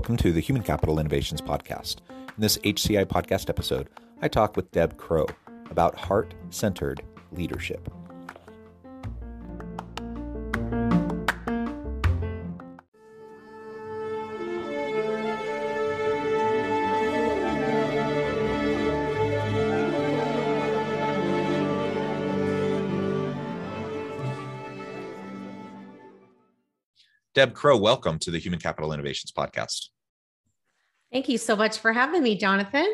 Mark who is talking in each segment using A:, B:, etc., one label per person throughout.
A: Welcome to the Human Capital Innovations Podcast. In this HCI podcast episode, I talk with Deb Crowe about heart centered leadership. Deb Crowe, welcome to the Human Capital Innovations Podcast.
B: Thank you so much for having me, Jonathan.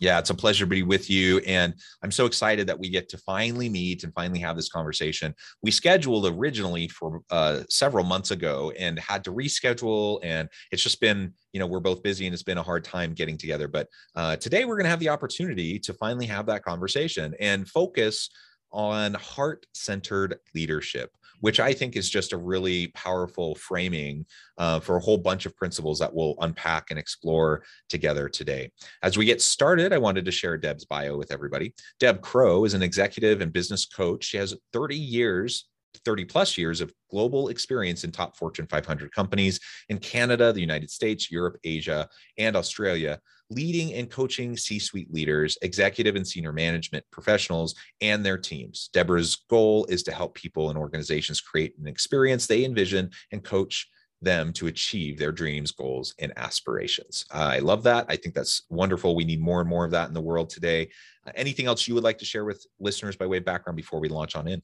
A: Yeah, it's a pleasure to be with you. And I'm so excited that we get to finally meet and finally have this conversation. We scheduled originally for uh, several months ago and had to reschedule. And it's just been, you know, we're both busy and it's been a hard time getting together. But uh, today we're going to have the opportunity to finally have that conversation and focus on heart centered leadership which I think is just a really powerful framing uh, for a whole bunch of principles that we'll unpack and explore together today. As we get started, I wanted to share Deb's bio with everybody. Deb Crowe is an executive and business coach. She has 30 years 30 plus years of global experience in top Fortune 500 companies in Canada, the United States, Europe, Asia, and Australia, leading and coaching C suite leaders, executive and senior management professionals, and their teams. Deborah's goal is to help people and organizations create an experience they envision and coach them to achieve their dreams, goals, and aspirations. I love that. I think that's wonderful. We need more and more of that in the world today. Uh, anything else you would like to share with listeners by way of background before we launch on in?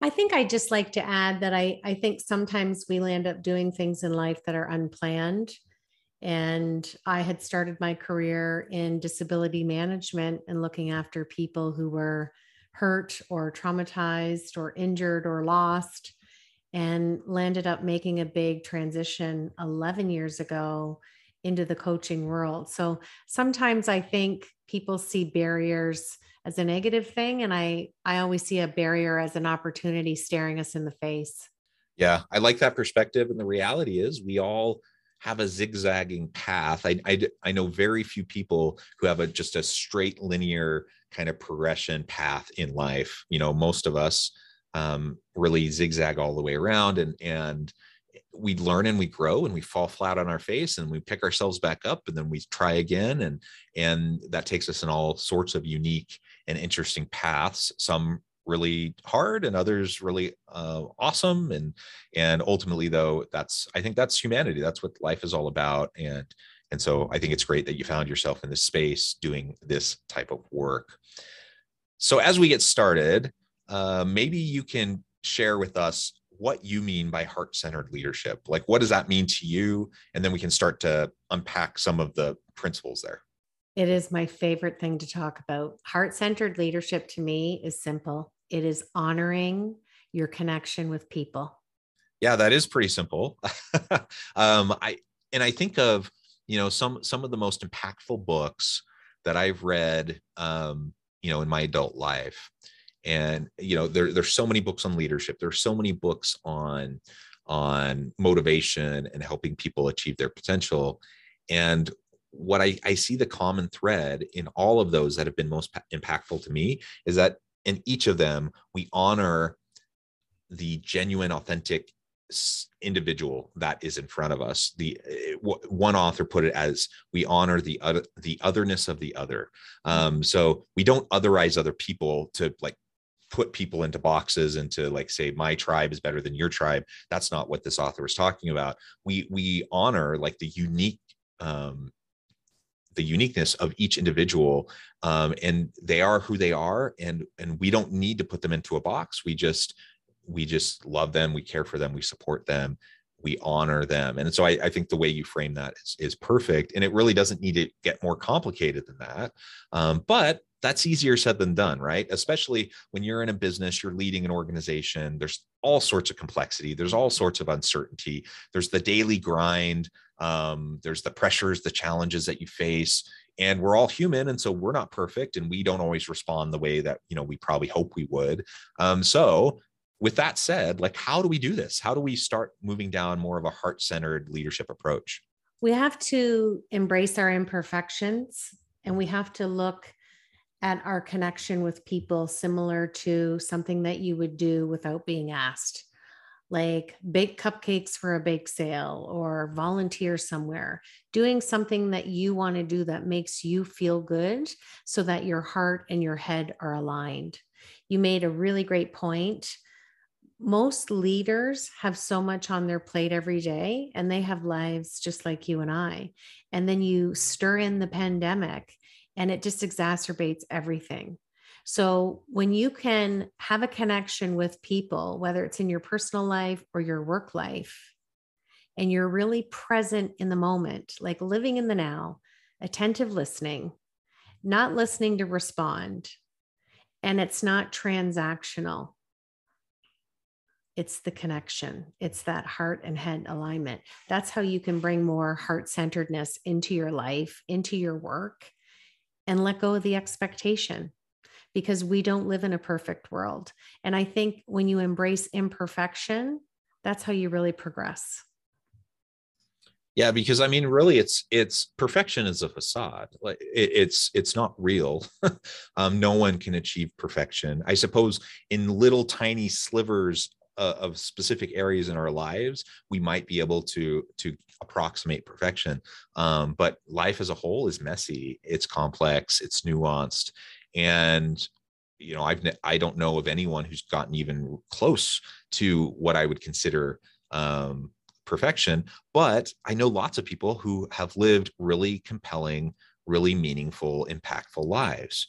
B: I think I just like to add that I, I think sometimes we land up doing things in life that are unplanned. And I had started my career in disability management and looking after people who were hurt or traumatized or injured or lost, and landed up making a big transition 11 years ago into the coaching world. So sometimes I think people see barriers as a negative thing and I I always see a barrier as an opportunity staring us in the face.
A: Yeah, I like that perspective and the reality is we all have a zigzagging path. I, I, I know very few people who have a just a straight linear kind of progression path in life. You know, most of us um, really zigzag all the way around, and and we learn and we grow and we fall flat on our face and we pick ourselves back up and then we try again and and that takes us in all sorts of unique and interesting paths some really hard and others really uh, awesome. And and ultimately though that's i think that's humanity. That's what life is all about. And and so i think it's great that you found yourself in this space doing this type of work. So as we get started uh, maybe you can share with us what you mean by heart-centered leadership. Like what does that mean to you? And then we can start to unpack some of the principles there.
B: It is my favorite thing to talk about. Heart centered leadership to me is simple it is honoring your connection with people.
A: Yeah, that is pretty simple. um, I and I think of you know some some of the most impactful books that I've read, um, you know, in my adult life, and you know there there's so many books on leadership. There's so many books on on motivation and helping people achieve their potential. And what I, I see the common thread in all of those that have been most impactful to me is that in each of them we honor the genuine authentic individual that is in front of us. The eh, one author put it as we honor the other the otherness of the other. Um, so we don't otherize other people to like put people into boxes and to like say my tribe is better than your tribe. That's not what this author was talking about. We we honor like the unique um, the uniqueness of each individual um, and they are who they are and and we don't need to put them into a box. We just we just love them we care for them we support them we honor them. And so I, I, think the way you frame that is, is perfect and it really doesn't need to get more complicated than that. Um, but that's easier said than done right? Especially when you're in a business you're leading an organization there's all sorts of complexity there's all sorts of uncertainty there's the daily grind um, there's the pressures the challenges that you face and we're all human and so we're not perfect and we don't always respond the way that you know we probably hope we would. Um, so with that said, like how do we do this? How do we start moving down more of a heart-centered leadership approach?
B: We have to embrace our imperfections and we have to look at our connection with people similar to something that you would do without being asked like bake cupcakes for a bake sale or volunteer somewhere, doing something that you want to do that makes you feel good so that your heart and your head are aligned. You made a really great point most leaders have so much on their plate every day and they have lives just like you and I. And then you stir in the pandemic and it just exacerbates everything. So when you can have a connection with people, whether it's in your personal life or your work life, and you're really present in the moment, like living in the now, attentive listening, not listening to respond, and it's not transactional it's the connection. It's that heart and head alignment. That's how you can bring more heart centeredness into your life into your work and let go of the expectation because we don't live in a perfect world. And i think when you embrace imperfection that's how you really progress.
A: Yeah because i mean really it's it's perfection is a facade. Like it, it's it's not real. Um, no one can achieve perfection. I suppose in little tiny slivers uh, of specific areas in our lives we might be able to to approximate perfection. Um, but life as a whole is messy it's complex it's nuanced. And you know i've i don't know of anyone who's gotten even close to what i would consider um, perfection but i know lots of people who have lived really compelling really meaningful impactful lives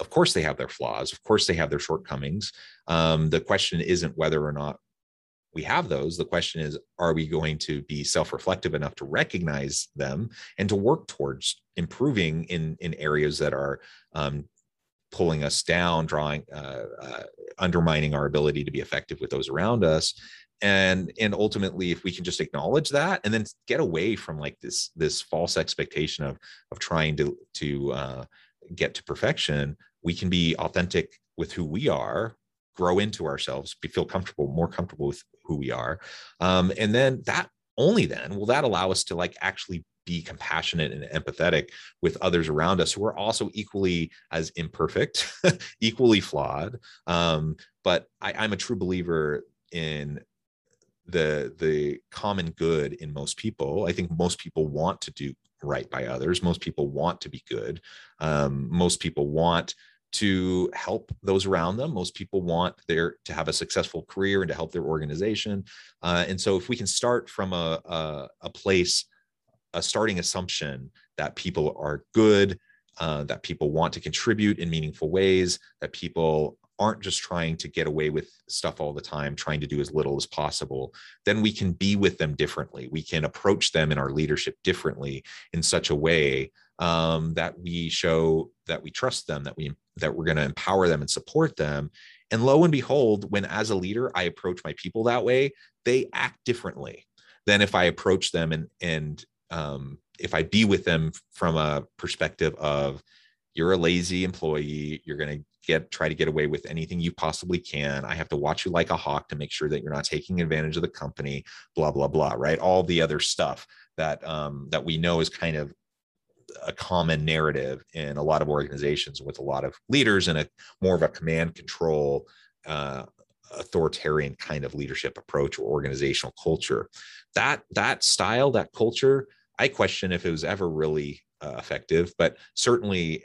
A: of course they have their flaws of course they have their shortcomings. Um, the question isn't whether or not we have those. The question is are we going to be self-reflective enough to recognize them and to work towards improving in in areas that are um, pulling us down drawing uh, uh, undermining our ability to be effective with those around us? And and ultimately if we can just acknowledge that and then get away from like this this false expectation of of trying to to uh, get to perfection we can be authentic with who we are grow into ourselves be feel comfortable more comfortable with who we are. Um, and then that only then will that allow us to like actually be compassionate and empathetic with others around us who are also equally as imperfect equally flawed. Um, but I, i'm a true believer in the the common good in most people. I think most people want to do right by others. Most people want to be good. Um, most people want to help those around them. Most people want their to have a successful career and to help their organization. Uh, and so, if we can start from a, a, a place, a starting assumption that people are good, uh, that people want to contribute in meaningful ways, that people aren't just trying to get away with stuff all the time, trying to do as little as possible, then we can be with them differently. We can approach them in our leadership differently in such a way um, that we show that we trust them, that we that we're going to empower them and support them. And lo and behold, when as a leader I approach my people that way, they act differently than if I approach them and and um, if I be with them from a perspective of you're a lazy employee, you're going to get try to get away with anything you possibly can. I have to watch you like a hawk to make sure that you're not taking advantage of the company, blah blah blah, right? All the other stuff that um, that we know is kind of a common narrative in a lot of organizations with a lot of leaders and a more of a command control uh, authoritarian kind of leadership approach or organizational culture. That that style that culture i question if it was ever really uh, effective but certainly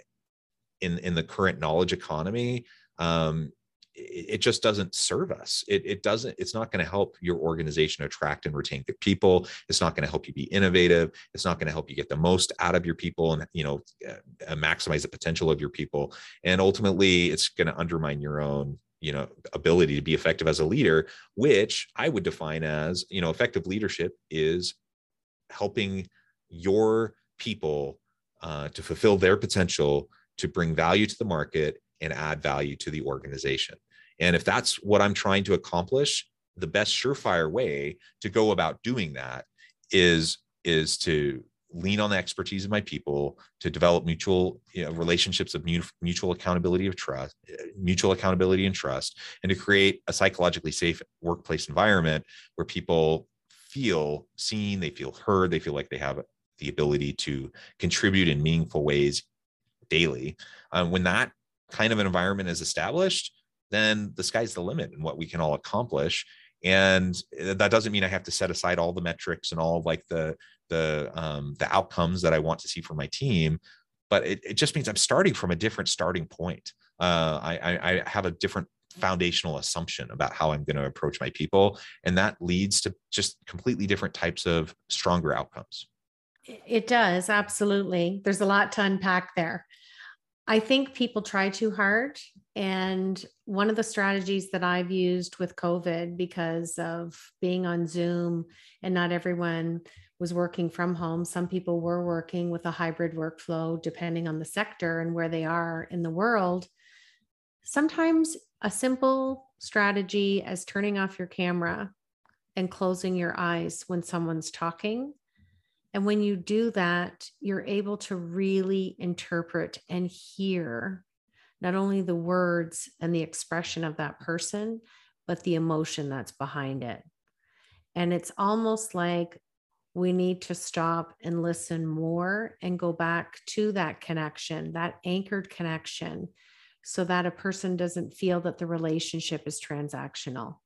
A: in in the current knowledge economy um, it, just doesn't serve us. It, it doesn't, it's not going to help your organization attract and retain good people. It's not going to help you be innovative. It's not going to help you get the most out of your people and, you know, uh, maximize the potential of your people. And ultimately it's going to undermine your own you know ability to be effective as a leader which i would define as you know effective leadership is helping your people uh, to fulfill their potential to bring value to the market and add value to the organization and if that's what i'm trying to accomplish the best surefire way to go about doing that is is to lean on the expertise of my people to develop mutual you know, relationships of mutual accountability of trust mutual accountability and trust and to create a psychologically safe workplace environment where people feel seen they feel heard they feel like they have the ability to contribute in meaningful ways daily. Um, when that kind of an environment is established then the sky's the limit and what we can all accomplish and that doesn't mean i have to set aside all the metrics and all of like the the um, the outcomes that I want to see for my team. But it, it just means I'm starting from a different starting point. Uh, I, I have a different foundational assumption about how I'm going to approach my people, and that leads to just completely different types of stronger outcomes.
B: It does absolutely. There's a lot to unpack there. I think people try too hard. And one of the strategies that I've used with COVID because of being on Zoom and not everyone was working from home. Some people were working with a hybrid workflow, depending on the sector and where they are in the world. Sometimes a simple strategy as turning off your camera and closing your eyes when someone's talking. And when you do that, you're able to really interpret and hear not only the words and the expression of that person, but the emotion that's behind it. And it's almost like we need to stop and listen more and go back to that connection, that anchored connection, so that a person doesn't feel that the relationship is transactional.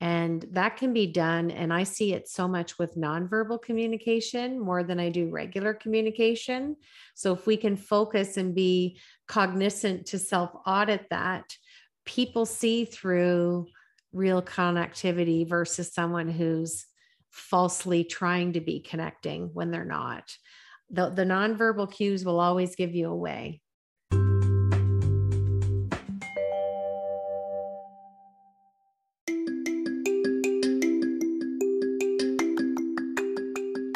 B: And that can be done. And I see it so much with nonverbal communication more than I do regular communication. So if we can focus and be cognizant to self audit that, people see through real connectivity versus someone who's falsely trying to be connecting when they're not. The, the nonverbal cues will always give you away.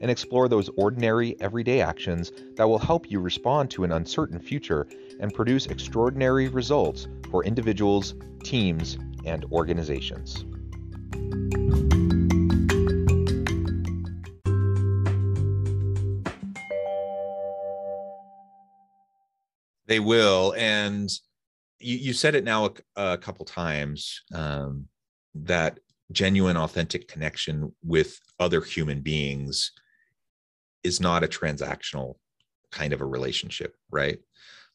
A: and explore those ordinary, everyday actions that will help you respond to an uncertain future and produce extraordinary results for individuals, teams, and organizations. They will. And you, you said it now a, a couple times um, that genuine, authentic connection with other human beings is not a transactional kind of a relationship, right?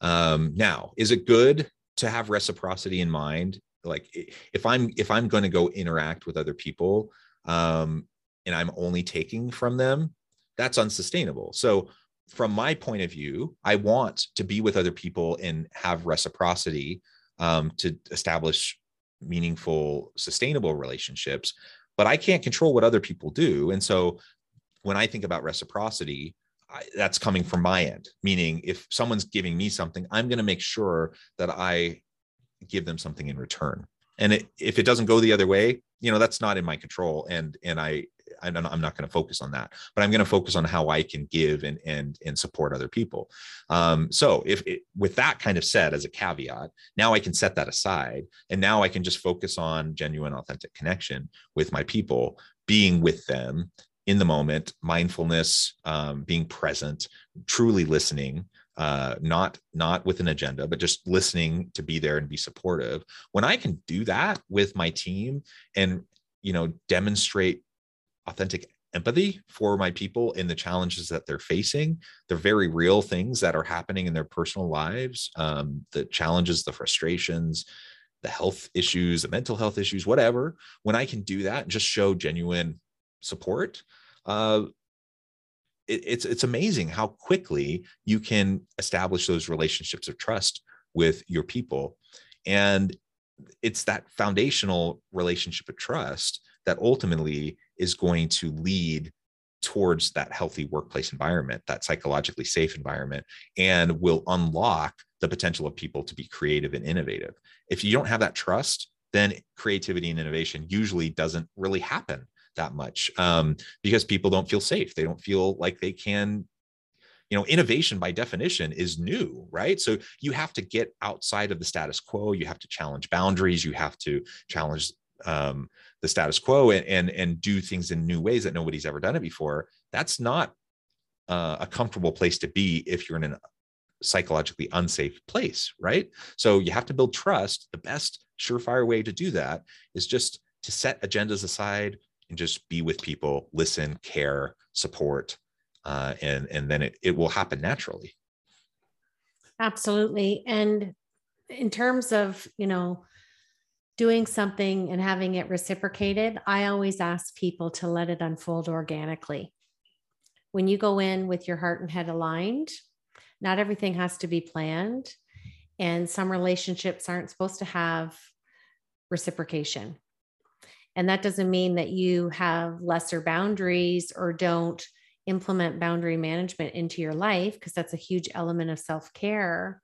A: Um, now, is it good to have reciprocity in mind? Like if I'm if I'm going to go interact with other people um, and I'm only taking from them, that's unsustainable. So from my point of view, I want to be with other people and have reciprocity um, to establish meaningful, sustainable relationships. But I can't control what other people do. And so when I think about reciprocity, I, that's coming from my end, meaning if someone's giving me something, I'm going to make sure that I give them something in return. and it, if it doesn't go the other way you know that's not in my control and and i I'm not going to focus on that, but I'm going to focus on how I can give and and and support other people. Um, so if it, with that kind of said as a caveat, now I can set that aside, and now I can just focus on genuine, authentic connection with my people, being with them in the moment, mindfulness, um, being present, truly listening, uh, not not with an agenda, but just listening to be there and be supportive. When I can do that with my team and you know demonstrate authentic empathy for my people in the challenges that they're facing. They're very real things that are happening in their personal lives, um, the challenges, the frustrations, the health issues, the mental health issues, whatever. When I can do that and just show genuine support, uh, it, it's it's amazing how quickly you can establish those relationships of trust with your people, and it's that foundational relationship of trust that ultimately is going to lead towards that healthy workplace environment, that psychologically safe environment, and will unlock the potential of people to be creative and innovative. If you don't have that trust, then creativity and innovation usually doesn't really happen that much um, because people don't feel safe. They don't feel like they can you know innovation by definition is new right? So you have to get outside of the status quo. You have to challenge boundaries. You have to challenge um, the status quo and, and and do things in new ways that nobody's ever done it before. That's not uh, a comfortable place to be if you're in a psychologically unsafe place right? So you have to build trust. The best surefire way to do that is just to set agendas aside and just be with people listen care support uh, and and then it, it will happen naturally
B: absolutely and in terms of you know doing something and having it reciprocated, I always ask people to let it unfold organically. When you go in with your heart and head aligned, not everything has to be planned. And some relationships aren't supposed to have reciprocation. And that doesn't mean that you have lesser boundaries or don't implement boundary management into your life, because that's a huge element of self care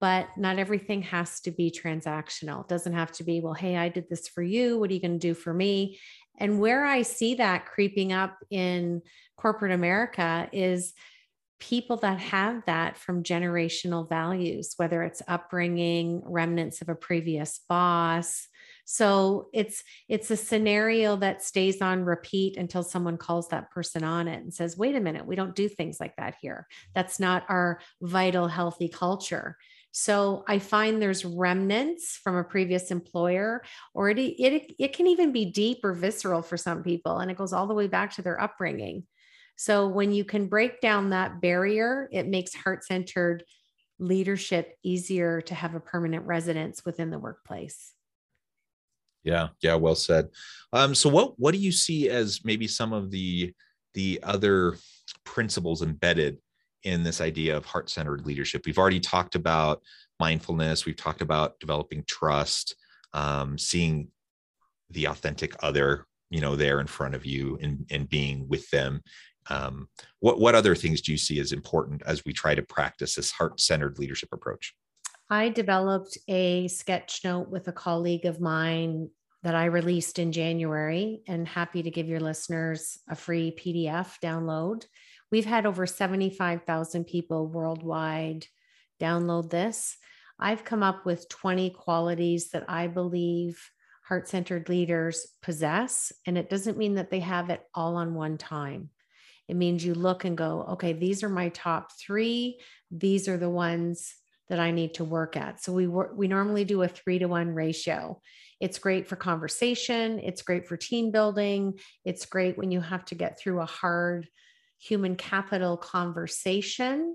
B: but not everything has to be transactional. It doesn't have to be, well, hey, I did this for you. What are you going to do for me? And where I see that creeping up in corporate America is people that have that from generational values, whether it's upbringing, remnants of a previous boss. So it's it's a scenario that stays on repeat until someone calls that person on it and says, "Wait a minute, we don't do things like that here. That's not our vital healthy culture." So I find there's remnants from a previous employer, or it, it, it can even be deep or visceral for some people, and it goes all the way back to their upbringing. So when you can break down that barrier, it makes heart centered leadership easier to have a permanent residence within the workplace.
A: Yeah, yeah, well said. Um, so what what do you see as maybe some of the the other principles embedded in this idea of heart centered leadership. We've already talked about mindfulness, we've talked about developing trust, um, seeing the authentic other you know there in front of you and, and being with them um, what what other things do you see as important as we try to practice this heart-centered leadership approach
B: i developed a sketch note with a colleague of mine that i released in january and happy to give your listeners a free pdf download We've had over 75,000 people worldwide download this. I've come up with 20 qualities that I believe heart centered leaders possess. And it doesn't mean that they have it all on one time. It means you look and go, okay, these are my top three. These are the ones that I need to work at. So we work, we normally do a three to one ratio. It's great for conversation. It's great for team building. It's great when you have to get through a hard human capital conversation,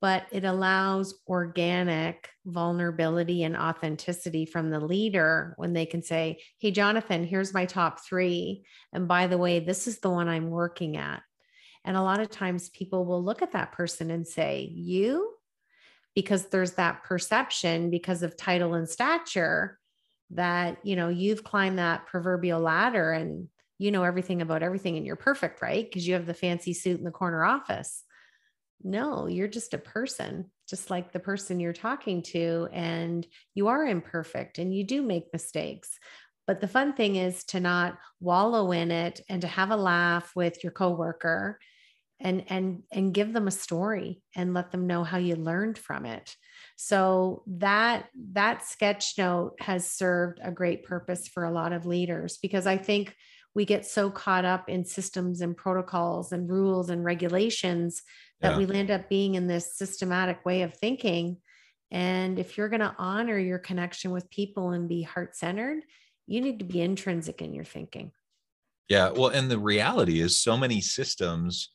B: but it allows organic vulnerability and authenticity from the leader when they can say, Hey, Jonathan, here's my top three. And by the way, this is the one I'm working at. And a lot of times people will look at that person and say, You? Because there's that perception because of title and stature that, you know, you've climbed that proverbial ladder and you know everything about everything and you're perfect, right? Because you have the fancy suit in the corner office. No, you're just a person just like the person you're talking to, and you are imperfect and you do make mistakes. But the fun thing is to not wallow in it and to have a laugh with your coworker and and and give them a story and let them know how you learned from it. So that that sketch note has served a great purpose for a lot of leaders because i think we get so caught up in systems and protocols and rules and regulations that yeah. we end up being in this systematic way of thinking. And if you're going to honor your connection with people and be heart centered you need to be intrinsic in your thinking.
A: Yeah well and the reality is so many systems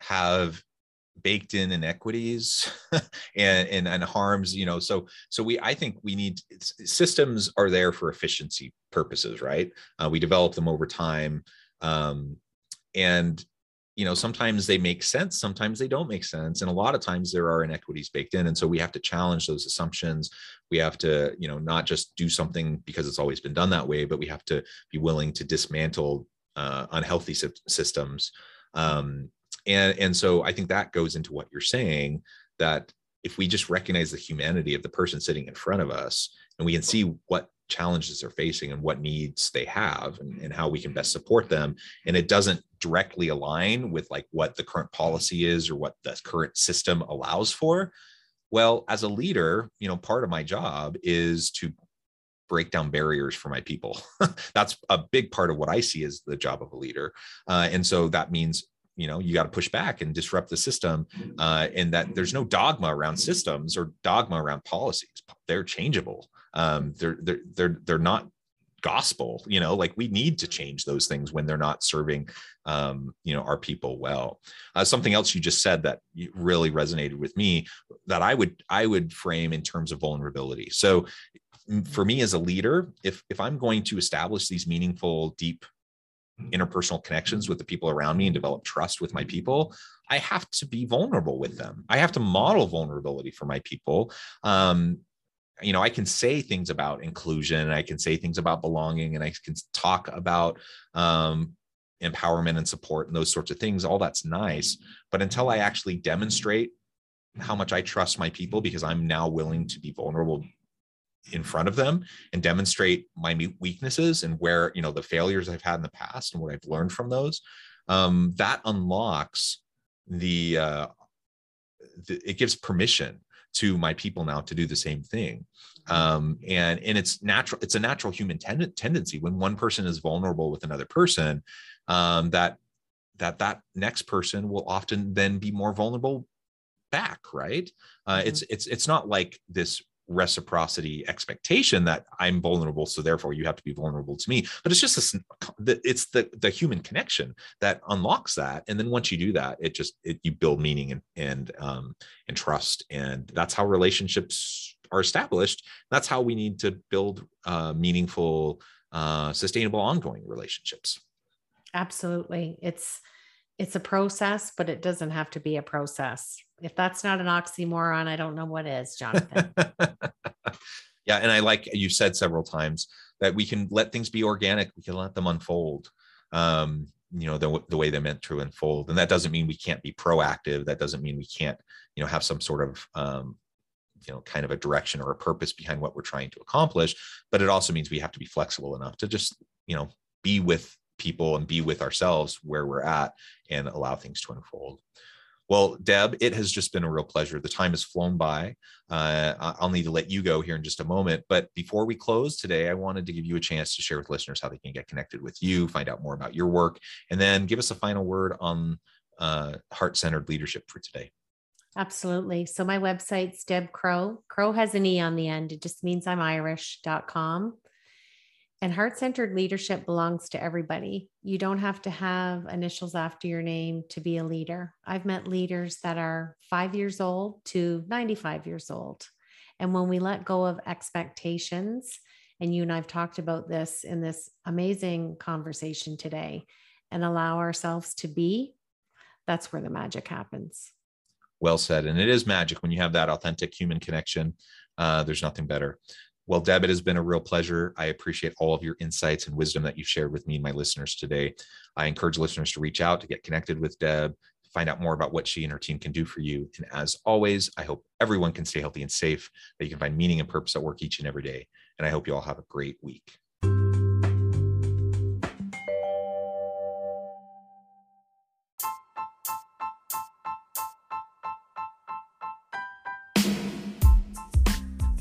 A: have baked in inequities and, and and harms you know so so we i think we need systems are there for efficiency purposes right? Uh, we develop them over time um, and you know sometimes they make sense sometimes they don't make sense and a lot of times there are inequities baked in and so we have to challenge those assumptions. We have to you know not just do something because it's always been done that way but we have to be willing to dismantle uh, unhealthy systems. Um, and and so i think that goes into what you're saying that if we just recognize the humanity of the person sitting in front of us and we can see what challenges they're facing and what needs they have and, and, how we can best support them and it doesn't directly align with like what the current policy is or what the current system allows for well as a leader you know part of my job is to break down barriers for my people. That's a big part of what i see as the job of a leader. Uh, and so that means you know you got to push back and disrupt the system uh, and that there's no dogma around systems or dogma around policies. They're changeable. Um, they're they're they're they're not gospel you know like we need to change those things when they're not serving um, you know our people well. Uh, something else you just said that really resonated with me that i would i would frame in terms of vulnerability. So for me as a leader if if i'm going to establish these meaningful deep interpersonal connections with the people around me and develop trust with my people i have to be vulnerable with them. I have to model vulnerability for my people. Um, you know i can say things about inclusion i can say things about belonging and i can talk about um, empowerment and support and those sorts of things all that's nice. But until i actually demonstrate how much i trust my people because i'm now willing to be vulnerable in front of them and demonstrate my weaknesses and where you know the failures i've had in the past and what i've learned from those. Um, that unlocks the, uh, the it gives permission to my people now to do the same thing. Um, and and it's natural it's a natural human ten- tendency when one person is vulnerable with another person um, that that that next person will often then be more vulnerable back right? Uh, mm-hmm. it's it's it's not like this reciprocity expectation that I'm vulnerable, so therefore you have to be vulnerable to me. But it's just this, it's the the human connection that unlocks that, and then once you do that, it just it, you build meaning and and um, and trust, and that's how relationships are established. That's how we need to build uh, meaningful, uh, sustainable, ongoing relationships.
B: Absolutely, it's it's a process, but it doesn't have to be a process. If that's not an oxymoron, I don't know what is, Jonathan.
A: yeah. And I like you said several times that we can let things be organic, we can let them unfold. Um, you know the, the way they're meant to unfold and that doesn't mean we can't be proactive that doesn't mean we can't you know have some sort of um, you know kind of a direction or a purpose behind what we're trying to accomplish but it also means we have to be flexible enough to just you know be with people and be with ourselves where we're at and allow things to unfold. Well, Deb, it has just been a real pleasure. The time has flown by. Uh, I'll need to let you go here in just a moment. But before we close today, I wanted to give you a chance to share with listeners how they can get connected with you, find out more about your work, and then give us a final word on uh, heart centered leadership for today.
B: Absolutely. So my website's Deb Crowe. Crowe has an E on the end. It just means I'm Irish.com. And heart centered leadership belongs to everybody. You don't have to have initials after your name to be a leader. I've met leaders that are five years old to 95 years old. And when we let go of expectations, and you and I've talked about this in this amazing conversation today, and allow ourselves to be, that's where the magic happens.
A: Well said. And it is magic when you have that authentic human connection. Uh, there's nothing better. Well, Deb, it has been a real pleasure. I appreciate all of your insights and wisdom that you've shared with me and my listeners today. I encourage listeners to reach out to get connected with Deb, find out more about what she and her team can do for you. And as always, I hope everyone can stay healthy and safe, that you can find meaning and purpose at work each and every day. And I hope you all have a great week.